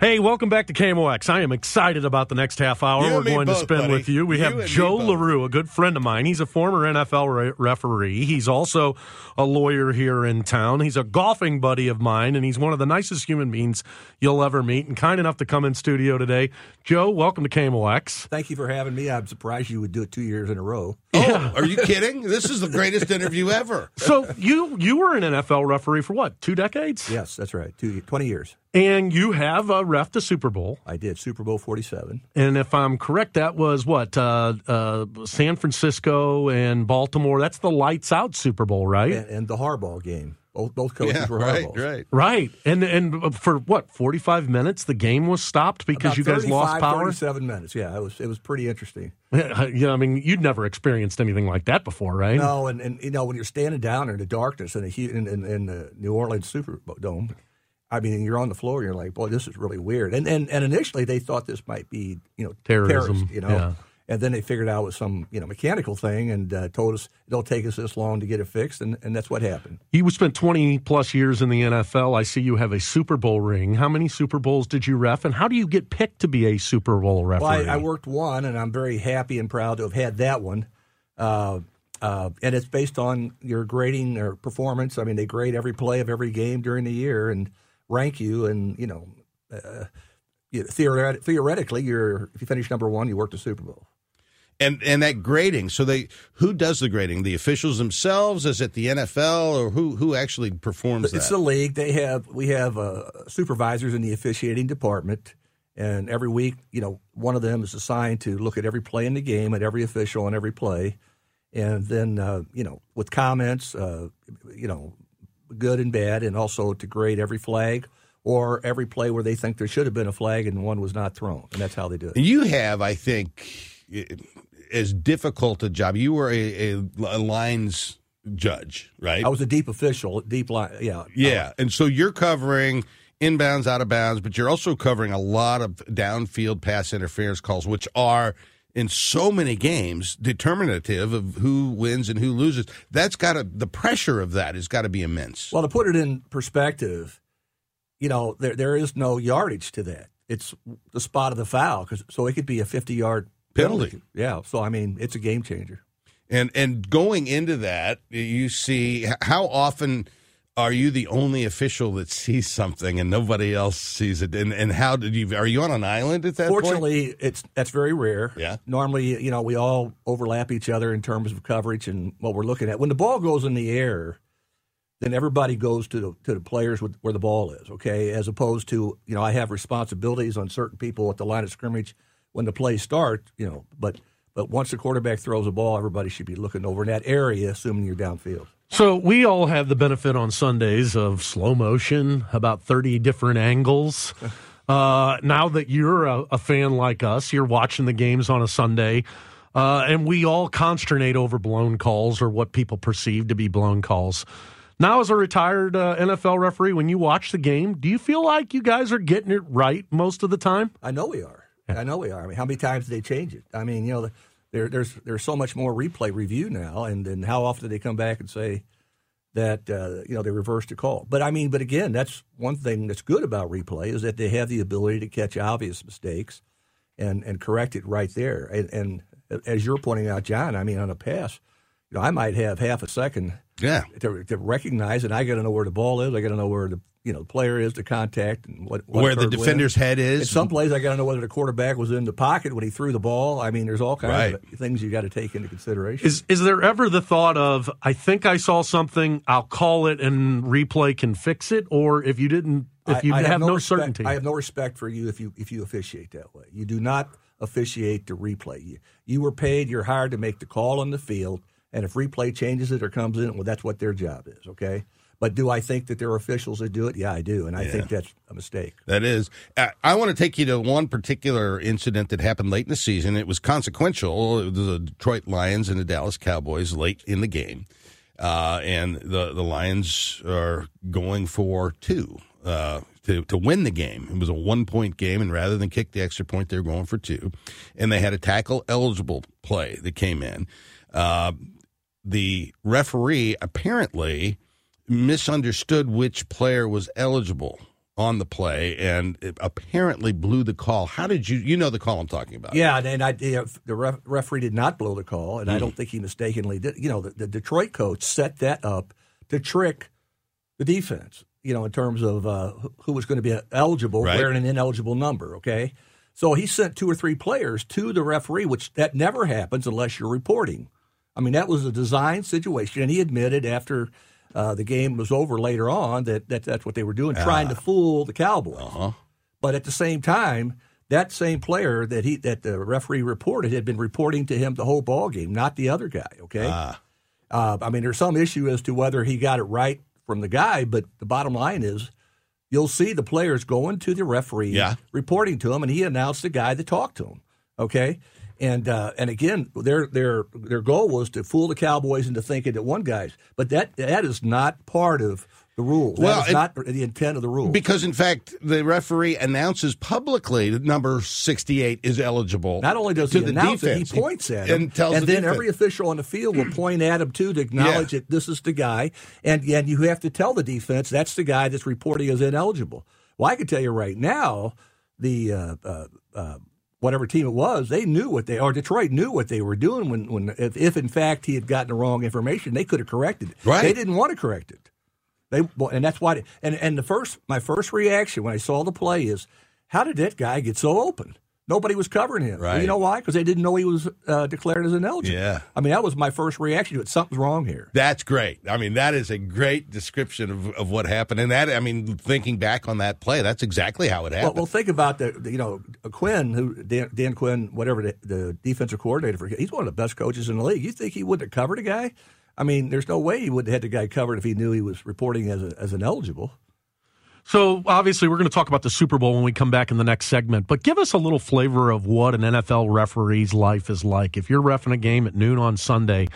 Hey, welcome back to KMOX. I am excited about the next half hour You we're me going to spend buddy. with you. We You have Joe. Larrew, a good friend of mine. He's a former NFL re- referee. He's also a lawyer here in town. He's a golfing buddy of mine, and he's one of the nicest human beings you'll ever meet, and kind enough to come in studio today. Joe, welcome to KMOX. Thank you for having me. I'm surprised you would do it two years in a row. Oh, are you kidding? This is the greatest interview ever. So you you were an NFL referee for what, two decades? Yes, that's right. Two, 20 years. And you have uh, ref the Super Bowl. I did Super Bowl 47. And if I'm correct, that was what uh, uh, San Francisco and Baltimore. That's the lights out Super Bowl, right? And, and the Harbaugh game. Both both coaches Yeah, were right, Harbaughs. right. Right. And and for what 45 minutes the game was stopped because About you guys lost power. Seven minutes. Yeah, it was it was pretty interesting. Yeah, uh, I mean you'd never experienced anything like that before, right? No, and, and you know when you're standing down in the darkness in, a, in, in, in the New Orleans Superdome, I mean you're on the floor. You're like, boy, this is really weird. And and, and initially they thought this might be you know Terrorism, terrorist, you know. yeah. And then they figured out it was some you know mechanical thing, and uh, told us it'll take us this long to get it fixed, and, and that's what happened. You spent 20 plus years in the NFL. I see you have a Super Bowl ring. How many Super Bowls did you ref, and how do you get picked to be a Super Bowl referee? Well, I, I worked one, and I'm very happy and proud to have had that one. Uh, uh, and it's based on your grading or performance. I mean, they grade every play of every game during the year and rank you. And you know, uh, you theoret- theoretically, you're if you finish number one, you work the Super Bowl. And and that grading. So they who does the grading? The officials themselves? Is it the NFL or who who actually performs It's that? the league. They have we have uh, supervisors in the officiating department, and every week, you know, one of them is assigned to look at every play in the game, at every official on every play, and then uh, you know, with comments, uh, you know, good and bad, and also to grade every flag or every play where they think there should have been a flag and one was not thrown, and that's how they do it. You have, I think, as difficult a job. You were a, a, a lines judge, right? I was a deep official, deep line, yeah, Yeah, and so you're covering inbounds, out of bounds, but you're also covering a lot of downfield pass interference calls, which are in so many games determinative of who wins and who loses. That's got to the pressure of that has got to be immense. Well, to put it in perspective, you know, there there is no yardage to that. It's the spot of the foul, 'cause- so it could be a fifty-yard Penalty. Yeah, so I mean, it's a game changer. And and going into that, you see how often are you the only official that sees something and nobody else sees it? And and how did you? Are you on an island at that point? Fortunately, it's that's very rare. Yeah. Normally, you know, we all overlap each other in terms of coverage and what we're looking at. When the ball goes in the air, then everybody goes to the to the players with, where the ball is. Okay, as opposed to you know, I have responsibilities on certain people at the line of scrimmage when the plays start. You know, but but once the quarterback throws a ball, everybody should be looking over in that area, assuming you're downfield. So we all have the benefit on Sundays of slow motion, about 30 different angles. Uh, now that you're a, a fan like us, you're watching the games on a Sunday, uh, and we all consternate over blown calls or what people perceive to be blown calls. Now, as a retired uh, NFL referee, when you watch the game, do you feel like you guys are getting it right most of the time? I know we are. I know we are. I mean, how many times do they change it? I mean, you know, there, there's there's so much more replay review now, and and how often do they come back and say that uh, you know they reversed a call? But I mean, but again, that's one thing that's good about replay is that they have the ability to catch obvious mistakes and and correct it right there. And, and as you're pointing out, John, I mean, on a pass, you know, I might have half a second Yeah. to, to recognize it. I got to know where the ball is. I got to know where the you know the player is, the contact, and what, what Where the occurred when. defender's head is. In some plays, I got to know whether the quarterback was in the pocket when he threw the ball. I mean, there's all kinds of things you got to take into consideration. Is is there ever the thought of I think I saw something, I'll call it, and replay can fix it, or if you didn't, if you I, I have, no, respect, certainty, I have no respect for you if you if you officiate that way. You do not officiate the replay. You you were paid. You're hired to make the call on the field, and if replay changes it or comes in, well, that's what their job is. Okay. But do I think that there are officials that do it? Yeah, I do, and I think that's a mistake. That is. I, I want to take you to one particular incident that happened late in the season. It was consequential. The Detroit Lions and the Dallas Cowboys late in the game. Uh, and the, the Lions are going for two uh, to, to win the game. It was a one point game, and rather than kick the extra point, they were going for two. And they had a tackle eligible play that came in. Uh, the referee apparently misunderstood which player was eligible on the play and apparently blew the call. How did you? You know the call I'm talking about? Yeah, and I, you know, the ref, referee did not blow the call, and I don't think he mistakenly did. You know, the, the Detroit coach set that up to trick the defense. You know, in terms of uh, who- who was going to be eligible Right. wearing an ineligible number. Okay, so he sent two or three players to the referee, which that never happens unless you're reporting. I mean, that was a design situation, and he admitted after uh, the game was over later on that, that that's what they were doing, trying to fool the Cowboys. Uh-huh. But at the same time, that same player that he that the referee reported had been reporting to him the whole ball game, not the other guy. Okay. Ah. Uh, I mean, there's some issue as to whether he got it right from the guy, but the bottom line is, you'll see the players going to the referee, Yeah. reporting to him, and he announced the guy that talked to him. Okay. And uh, and again, their their their goal was to fool the Cowboys into thinking that one guy's, but that that is not part of the rules. Well, that is it- not the intent of the rules. Because in fact, the referee announces publicly that number 68 is eligible. Not only does he the announce defense, it, he points at him, and tells the then defense. every official on the field will point at him too to acknowledge Yeah. that this is the guy, and and you have to tell the defense that's the guy that's reporting as ineligible. Well, I can tell you right now, the uh, uh, uh, whatever team it was, they knew what they or Detroit knew what they were doing when when if, if in fact he had gotten the wrong information, they could have corrected it. Right. They didn't want to correct it. They and that's why. And and the first my first reaction when I saw the play is, how did that guy get so open? Nobody was covering him. Right. You know why? Because they didn't know he was uh, declared as ineligible. Yeah. I mean, that was my first reaction to it. Something's wrong here. That's great. I mean, that is a great description of, of what happened. And that, I mean, thinking back on that play, that's exactly how it Well, happened. well, think about the, the you know Quinn, who Dan, Dan Quinn, whatever the, the defensive coordinator for. He's one of the best coaches in the league. You think he wouldn't have covered a guy? I mean, there's no way he would have had the guy covered if he knew he was reporting as a, as ineligible. So obviously, we're going to talk about the Super Bowl when we come back in the next segment. But give us a little flavor of what an NFL referee's life is like. If you're refing a game at noon on Sunday,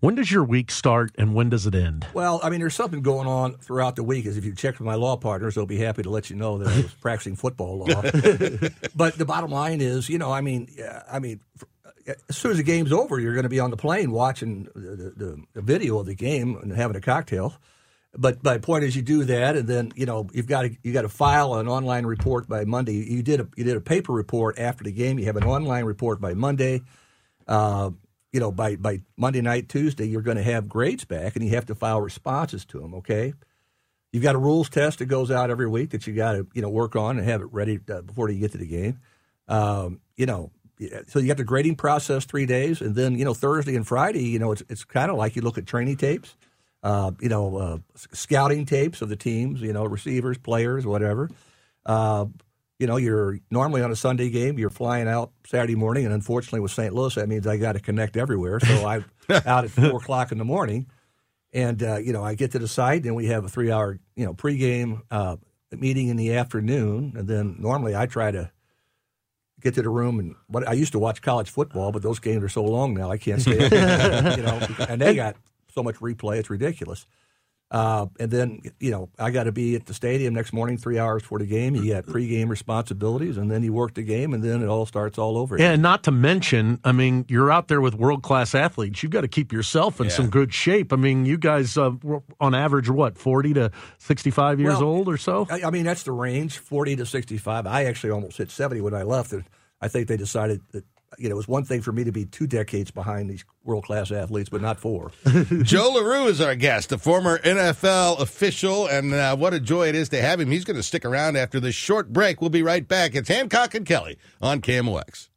when does your week start and when does it end? Well, I mean, there's something going on throughout the week. As if you check with my law partners, they'll be happy to let you know that I was practicing football law. but the bottom line is, you know, I mean, yeah, I mean, uh, as soon as the game's over, you're going to be on the plane watching the, the, the video of the game and having a cocktail. But my point is, you do that, and then you know you've got to you got to file an online report by Monday. You did a you did a paper report after the game. You have an online report by Monday. Uh, you know, by by Monday night, Tuesday, you're going to have grades back, and you have to file responses to them. Okay, you've got a rules test that goes out every week that you got to you know work on and have it ready uh, before you get to the game. Um, you know, so you got the grading process three days, and then you know Thursday and Friday, you know, it's it's kind of like you look at training tapes, uh, you know, uh, scouting tapes of the teams, you know, receivers, players, whatever. Uh, you know, you're normally on a Sunday game, you're flying out Saturday morning, and unfortunately with St. Louis, that means I got to connect everywhere. So I'm out at four o'clock in the morning, and uh, you know I get to the site, and we have a three-hour you know pregame uh, meeting in the afternoon, and then normally I try to get to the room and what I used to watch college football, but those games are so long now I can't stay up. you know, and they got so much replay, it's ridiculous. Uh, and then you know I got to be at the stadium next morning, three hours before the game. You got pregame responsibilities, and then you work the game, and then it all starts all over. again. And not to mention, I mean, you're out there with world class athletes. You've got to keep yourself in Yeah. some good shape. I mean, you guys, uh, were on average, what, 40 to 65 years Well, old or so? I, I mean, that's the range, 40 to 65. I actually almost hit 70 when I left. And I think they decided that, you know, it was one thing for me to be two decades behind these world class athletes, but not four. Joe Larrew is our guest, a former NFL official, and uh, what a joy it is to have him. He's going to stick around after this short break. We'll be right back. It's Hancock and Kelley on KMOX.